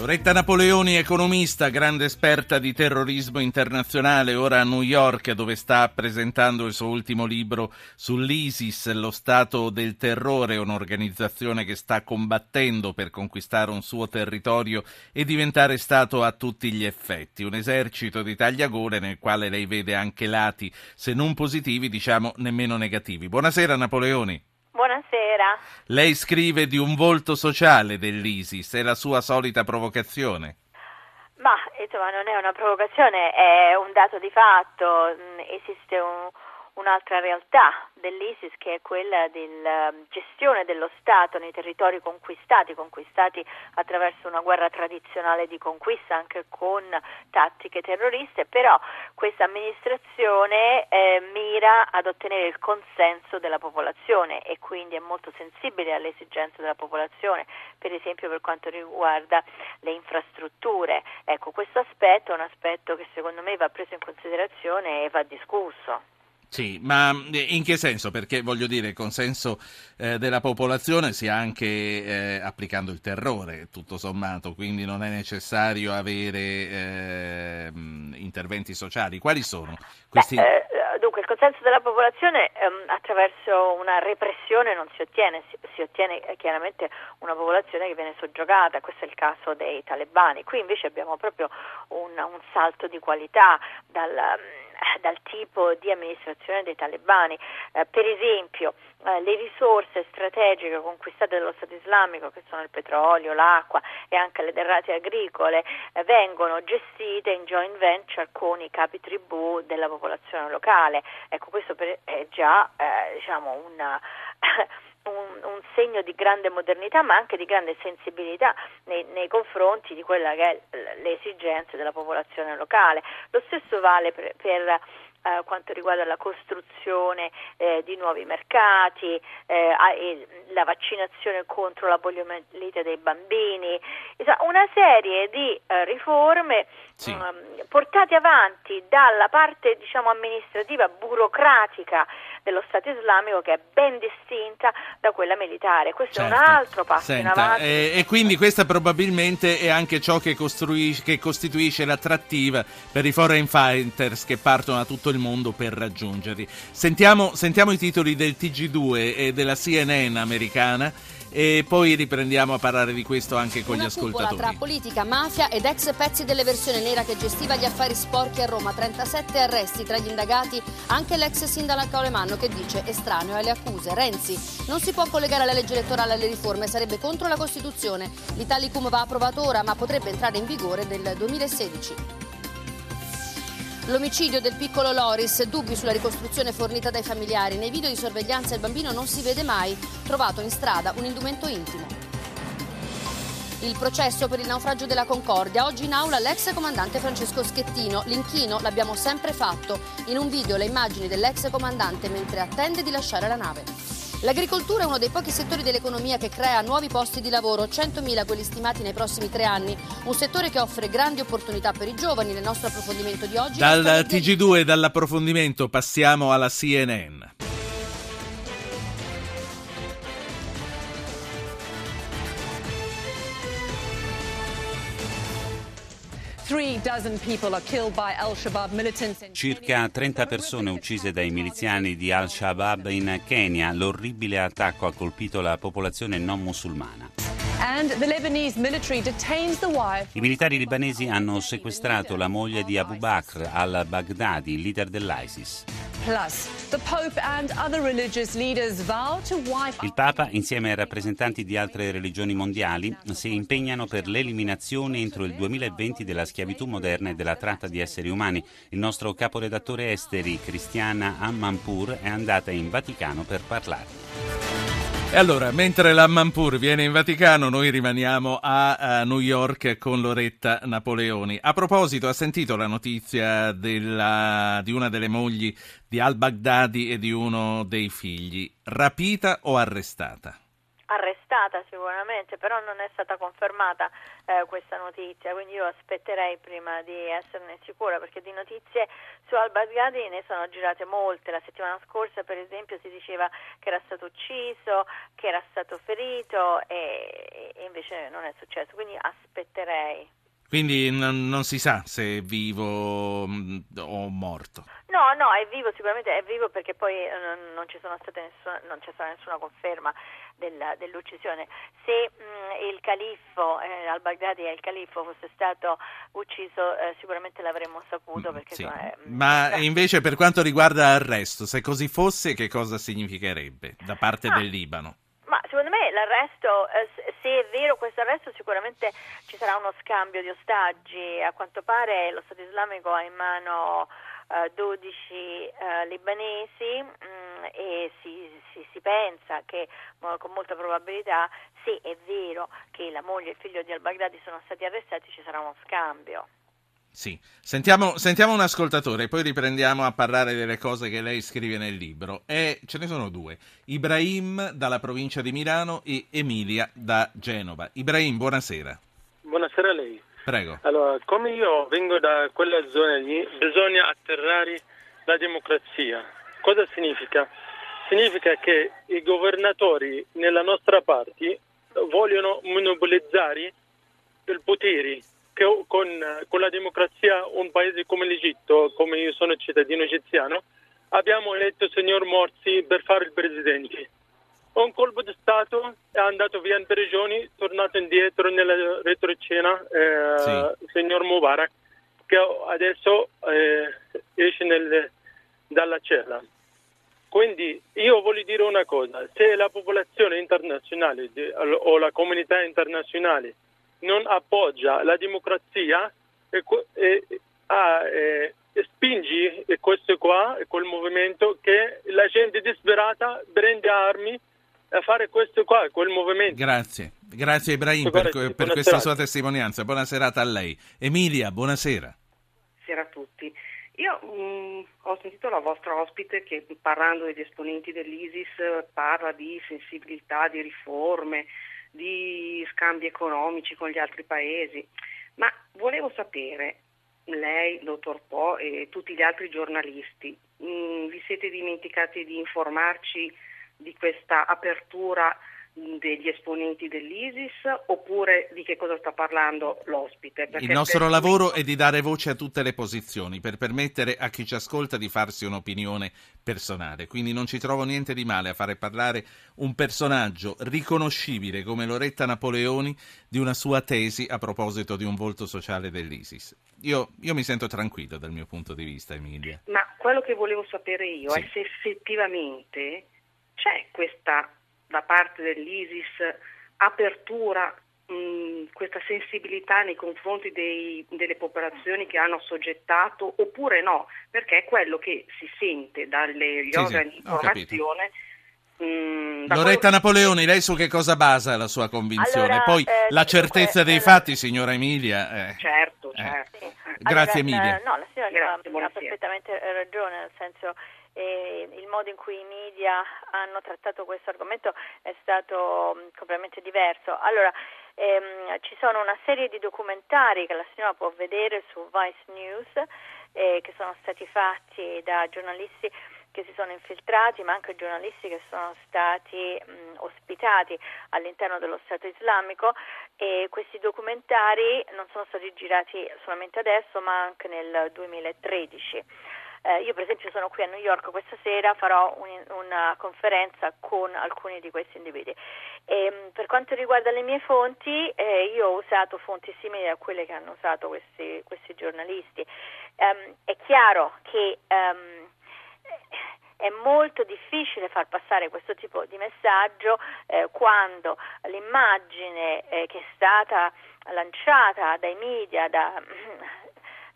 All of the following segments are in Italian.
Loretta Napoleoni, economista, grande esperta di terrorismo internazionale, ora a New York dove sta presentando il suo ultimo libro sull'ISIS, lo Stato del terrore, un'organizzazione che sta combattendo per conquistare un suo territorio e diventare Stato a tutti gli effetti, un esercito di tagliagole nel quale lei vede anche lati, se non positivi, diciamo nemmeno negativi. Buonasera Napoleoni. Buonasera. Lei scrive di un volto sociale dell'ISIS, è la sua solita provocazione? Ma insomma non è una provocazione, è un dato di fatto, mm, esiste un, un'altra realtà dell'ISIS che è quella della gestione dello Stato nei territori conquistati, conquistati attraverso una guerra tradizionale di conquista anche con tattiche terroriste, però questa amministrazione eh, mira ad ottenere il consenso della popolazione e quindi è molto sensibile alle esigenze della popolazione, per esempio per quanto riguarda le infrastrutture. Ecco, questo aspetto è un aspetto che secondo me va preso in considerazione e va discusso. Sì, ma eh, in che senso? Perché voglio dire, il consenso eh, della popolazione sia anche eh, applicando il terrore, tutto sommato, quindi non è necessario avere eh, interventi sociali. Quali sono questi? Beh, eh, dunque, il consenso della popolazione ehm, attraverso una repressione non si ottiene, si, si, ottiene eh, chiaramente una popolazione che viene soggiogata, questo è il caso dei talebani. Qui invece abbiamo proprio un, un salto di qualità dal dal tipo di amministrazione dei talebani. Eh, per esempio, eh, le risorse strategiche conquistate dallo Stato islamico, che sono il petrolio, l'acqua e anche le derrate agricole, eh, vengono gestite in joint venture con i capi tribù della popolazione locale. Ecco, questo per, è già eh, diciamo una un, un, segno di grande modernità ma anche di grande sensibilità nei, nei confronti di quella che è le esigenze della popolazione locale. Lo stesso vale per, per eh, quanto riguarda la costruzione eh, di nuovi mercati, eh, la vaccinazione contro la poliomielite dei bambini, una serie di eh, riforme sì. um, portate avanti dalla parte diciamo, amministrativa burocratica dello Stato islamico che è ben distinta da quella militare. Questo certo. è un certo. altro passo Senta, in avanti. E, e, quindi questa probabilmente è anche ciò che, che costituisce l'attrattiva per i foreign fighters che partono da tutto il mondo per raggiungerli. Sentiamo, sentiamo i titoli del TG2 e della CNN americana e poi riprendiamo a parlare di questo anche con Una gli ascoltatori. tra politica, mafia ed ex pezzi dell'eversione nera che gestiva gli affari sporchi a Roma. 37 arresti tra gli indagati, anche l'ex sindaco Alemanno che dice estraneo alle accuse. Renzi non si può collegare la legge elettorale alle riforme, sarebbe contro la Costituzione. L'Italicum va approvato ora, ma potrebbe entrare in vigore nel 2016. L'omicidio del piccolo Loris, dubbi sulla ricostruzione fornita dai familiari. Nei video di sorveglianza il bambino non si vede mai, trovato in strada un indumento intimo. Il processo per il naufragio della Concordia. Oggi in aula l'ex comandante Francesco Schettino. L'inchino l'abbiamo sempre fatto. In un video le immagini dell'ex comandante mentre attende di lasciare la nave. L'agricoltura è uno dei pochi settori dell'economia che crea nuovi posti di lavoro, 100.000 quelli stimati nei prossimi tre anni. Un settore che offre grandi opportunità per i giovani. Nel nostro approfondimento di oggi. Dal TG2 e dall'approfondimento passiamo alla CNN. Circa 30 persone uccise dai miliziani di Al-Shabaab in Kenya. L'orribile attacco ha colpito la popolazione non musulmana. I militari libanesi hanno sequestrato la moglie di Abu Bakr al-Baghdadi, leader dell'ISIS. Il Papa, insieme ai rappresentanti di altre religioni mondiali, si impegnano per l'eliminazione entro il 2020 della schiavitù moderna e della tratta di esseri umani. Il nostro caporedattore esteri, Cristiana Ammanpur, è andata in Vaticano per parlarne. E allora, mentre la Mampur viene in Vaticano, noi rimaniamo a, a, New York con Loretta Napoleoni. A proposito, ha sentito la notizia della, di una delle mogli di al-Baghdadi e di uno dei figli, rapita o arrestata? Stata sicuramente, però non è stata confermata eh, questa notizia, quindi io aspetterei prima di esserne sicura perché di notizie su al-Baghdadi ne sono girate molte. La settimana scorsa per esempio si diceva che era stato ucciso, che era stato ferito e, e invece non è successo, quindi aspetterei. Quindi non, non, si sa se è vivo mm, o morto. No, no, è vivo, sicuramente è vivo perché poi eh, non, non, nessuna, non c'è stata nessuna conferma della, dell'uccisione. Se mh, mm, il califfo, eh, al-Baghdadi e il califfo fosse stato ucciso eh, sicuramente l'avremmo saputo. Mm, sì. è, Ma eh. invece per quanto riguarda l'arresto, se così fosse che cosa significherebbe da parte ah. del Libano? Ma secondo me l'arresto, eh, se è vero questo arresto, sicuramente ci sarà uno scambio di ostaggi. A quanto pare lo Stato islamico ha in mano eh, 12 eh, libanesi mh, mm, e si, si, si, pensa che con molta probabilità, se è vero che la moglie e il figlio di al-Baghdadi sono stati arrestati, ci sarà uno scambio. Sì, sentiamo, sentiamo, un ascoltatore, poi riprendiamo a parlare delle cose che lei scrive nel libro. E ce ne sono due, Ibrahim dalla provincia di Milano e Emilia da Genova. Ibrahim, buonasera. Buonasera a lei. Prego. Allora, come io vengo da quella zona lì, bisogna atterrare la democrazia. Cosa significa? Significa che i governatori nella nostra parte vogliono monopolizzare il potere con, con, la democrazia un paese come l'Egitto, come io sono cittadino egiziano, abbiamo eletto il signor Morsi per fare il presidente. Un colpo di Stato è andato via in tre giorni, tornato indietro nella retrocena eh, sì. il signor Mubarak, che adesso eh, esce nel, dalla cella. Quindi io voglio dire una cosa, se la popolazione internazionale o la comunità internazionale non appoggia la democrazia e, e, ah, e, e spingi questo qua, quel movimento, che la gente disperata prende armi a fare questo qua, quel movimento. Grazie, grazie Ibrahim per, per questa sua testimonianza. Buona serata a lei. Emilia, buonasera. Buonasera a tutti. Io mh, mm, ho sentito la vostra ospite che parlando degli esponenti dell'ISIS parla di sensibilità, di riforme, di scambi economici con gli altri paesi, ma volevo sapere, lei, dottor Po e tutti gli altri giornalisti, mh, mm, vi siete dimenticati di informarci di questa apertura degli esponenti dell'ISIS oppure di che cosa sta parlando l'ospite? Il nostro per... lavoro è di dare voce a tutte le posizioni per permettere a chi ci ascolta di farsi un'opinione personale, quindi non ci trovo niente di male a fare parlare un personaggio riconoscibile come Loretta Napoleoni di una sua tesi a proposito di un volto sociale dell'ISIS. Io, io mi sento tranquillo dal mio punto di vista, Emilia. Ma quello che volevo sapere io sì. è se effettivamente c'è questa da parte dell'ISIS apertura, mh, questa sensibilità nei confronti dei, delle popolazioni che hanno soggettato oppure no, perché è quello che si sente dagli sì, organi sì, di informazione. Mm, Loretta Napoleoni, lei su che cosa basa la sua convinzione? Allora, Poi eh, la certezza dei fatti, signora Emilia. Eh. Certo, eh. certo. Grazie allora, Emilia. Eh, no, la signora Grazie, ha perfettamente ragione, nel senso e il modo in cui i media hanno trattato questo argomento è stato mm, completamente diverso. Allora, ehm, ci sono una serie di documentari che la signora può vedere su Vice News eh, che sono stati fatti da giornalisti che si sono infiltrati, ma anche giornalisti che sono stati mh, mm, ospitati all'interno dello Stato islamico e questi documentari non sono stati girati solamente adesso, ma anche nel 2013. Eh, io per esempio sono qui a New York questa sera, farò un, una conferenza con alcuni di questi individui. E, ehm, per quanto riguarda le mie fonti, eh, io ho usato fonti simili a quelle che hanno usato questi, questi giornalisti. Um, è chiaro che um, è molto difficile far passare questo tipo di messaggio eh, quando l'immagine eh, che è stata lanciata dai media, da,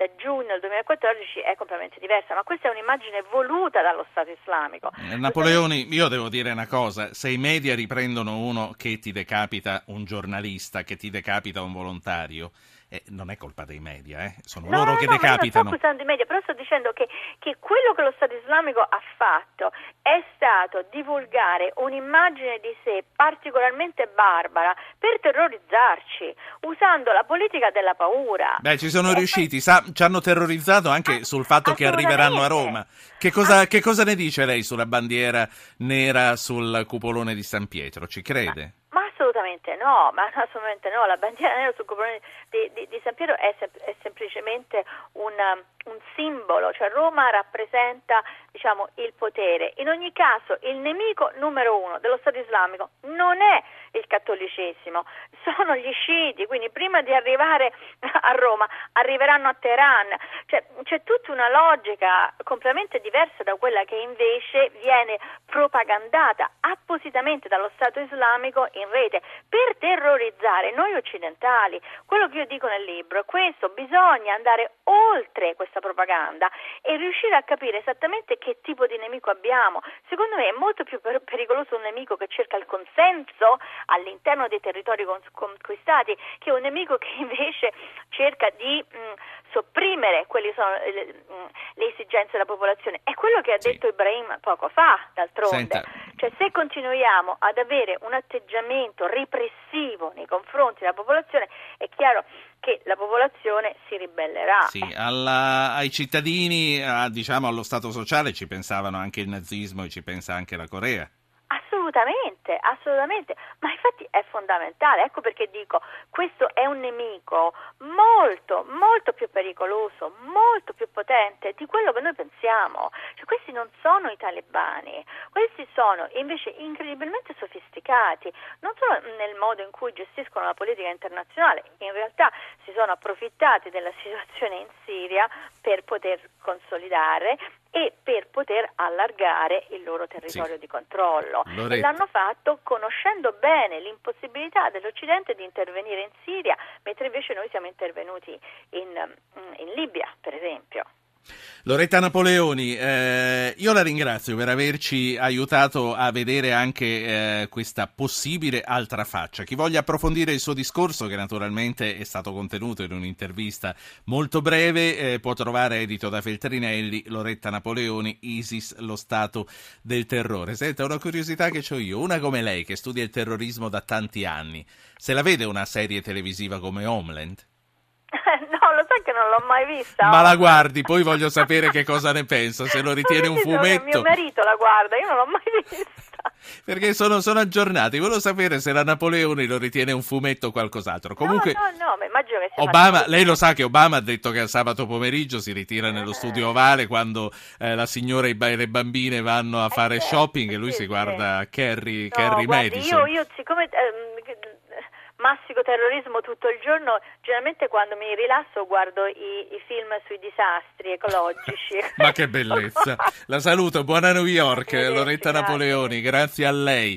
da giugno del 2014 è completamente diversa, ma questa è un'immagine voluta dallo Stato islamico. Eh, Napoleoni, io devo dire una cosa, se i media riprendono uno che ti decapita un giornalista, che ti decapita un volontario, eh, non è colpa dei media, eh? sono no, loro no, che no, decapitano. non sto accusando i media, però sto dicendo che, che quello che lo Stato islamico ha fatto è stato divulgare un'immagine di sé particolarmente barbara per terrorizzarci, usando la politica della paura. Beh, ci sono e riusciti, sa, ci hanno terrorizzato anche ah, sul fatto che arriveranno a Roma. Che cosa, che cosa, ne dice lei sulla bandiera nera sul cupolone di San Pietro? Ci crede? Ma, ma assolutamente no, ma assolutamente no. La bandiera nera sul cupolone di, di, di San Pietro è, sem- è semplicemente un, un, simbolo, cioè Roma rappresenta diciamo, il potere. In ogni caso il nemico numero uno dello Stato islamico non è il cattolicesimo, sono gli sciiti, quindi prima di arrivare a Roma arriveranno a Teheran, cioè, c'è tutta una logica completamente diversa da quella che invece viene propagandata appositamente dallo Stato islamico in rete per terrorizzare noi occidentali. Quello che io dico nel libro è questo, bisogna andare oltre questa propaganda e riuscire a capire esattamente che tipo di nemico abbiamo. Secondo me è molto più pericoloso un nemico che cerca il consenso all'interno dei territori conquistati che un nemico che invece cerca di mh, mm, sopprimere quelle sono le, mm, le, esigenze della popolazione. È quello che ha detto sì. Ibrahim poco fa, d'altronde. Senta. Cioè, se continuiamo ad avere un atteggiamento repressivo nei confronti della popolazione, è chiaro che la popolazione si ribellerà. Sì, alla, ai cittadini, a, diciamo allo Stato sociale ci pensavano anche il nazismo e ci pensa anche la Corea. Assolutamente, assolutamente, ma infatti è fondamentale, ecco perché dico, questo è un nemico molto, molto più pericoloso, molto più potente di quello che noi pensiamo, cioè, questi non sono i talebani, questi sono invece incredibilmente sofisticati, non solo nel modo in cui gestiscono la politica internazionale, in realtà si sono approfittati della situazione in Siria per poter consolidare e per poter allargare il loro territorio sì. di controllo. Loretta. E l'hanno fatto conoscendo bene l'impossibilità dell'Occidente di intervenire in Siria, mentre invece noi siamo intervenuti in, in Libia, per esempio. Loretta Napoleoni, eh, io la ringrazio per averci aiutato a vedere anche eh, questa possibile altra faccia. Chi voglia approfondire il suo discorso, che naturalmente è stato contenuto in un'intervista molto breve, eh, può trovare edito da Feltrinelli Loretta Napoleoni, ISIS, lo Stato del terrore. Senta, una curiosità che ho io, una come lei che studia il terrorismo da tanti anni, se la vede una serie televisiva come Homeland? Non l'ho mai vista. Ma la guardi, poi voglio sapere che cosa ne pensa, se lo ritiene un fumetto. Mio marito la guarda, io non l'ho mai vista. Perché sono, sono, aggiornati, volevo sapere se la Napoleone lo ritiene un fumetto o qualcos'altro. Comunque, no, no, no, ma immagino che sia Obama, lei lo sa che Obama ha detto che al sabato pomeriggio si ritira nello studio ovale quando eh, la signora e le bambine vanno a eh, fare eh, shopping e lui sì, si guarda sì. Carrie, no, Carrie guardi, Madison. Io, io siccome ehm, massico terrorismo tutto il giorno, generalmente quando mi rilasso guardo i, i film sui disastri ecologici. Ma che bellezza! La saluto, buona New York, Loretta Napoleoni, grazie a lei.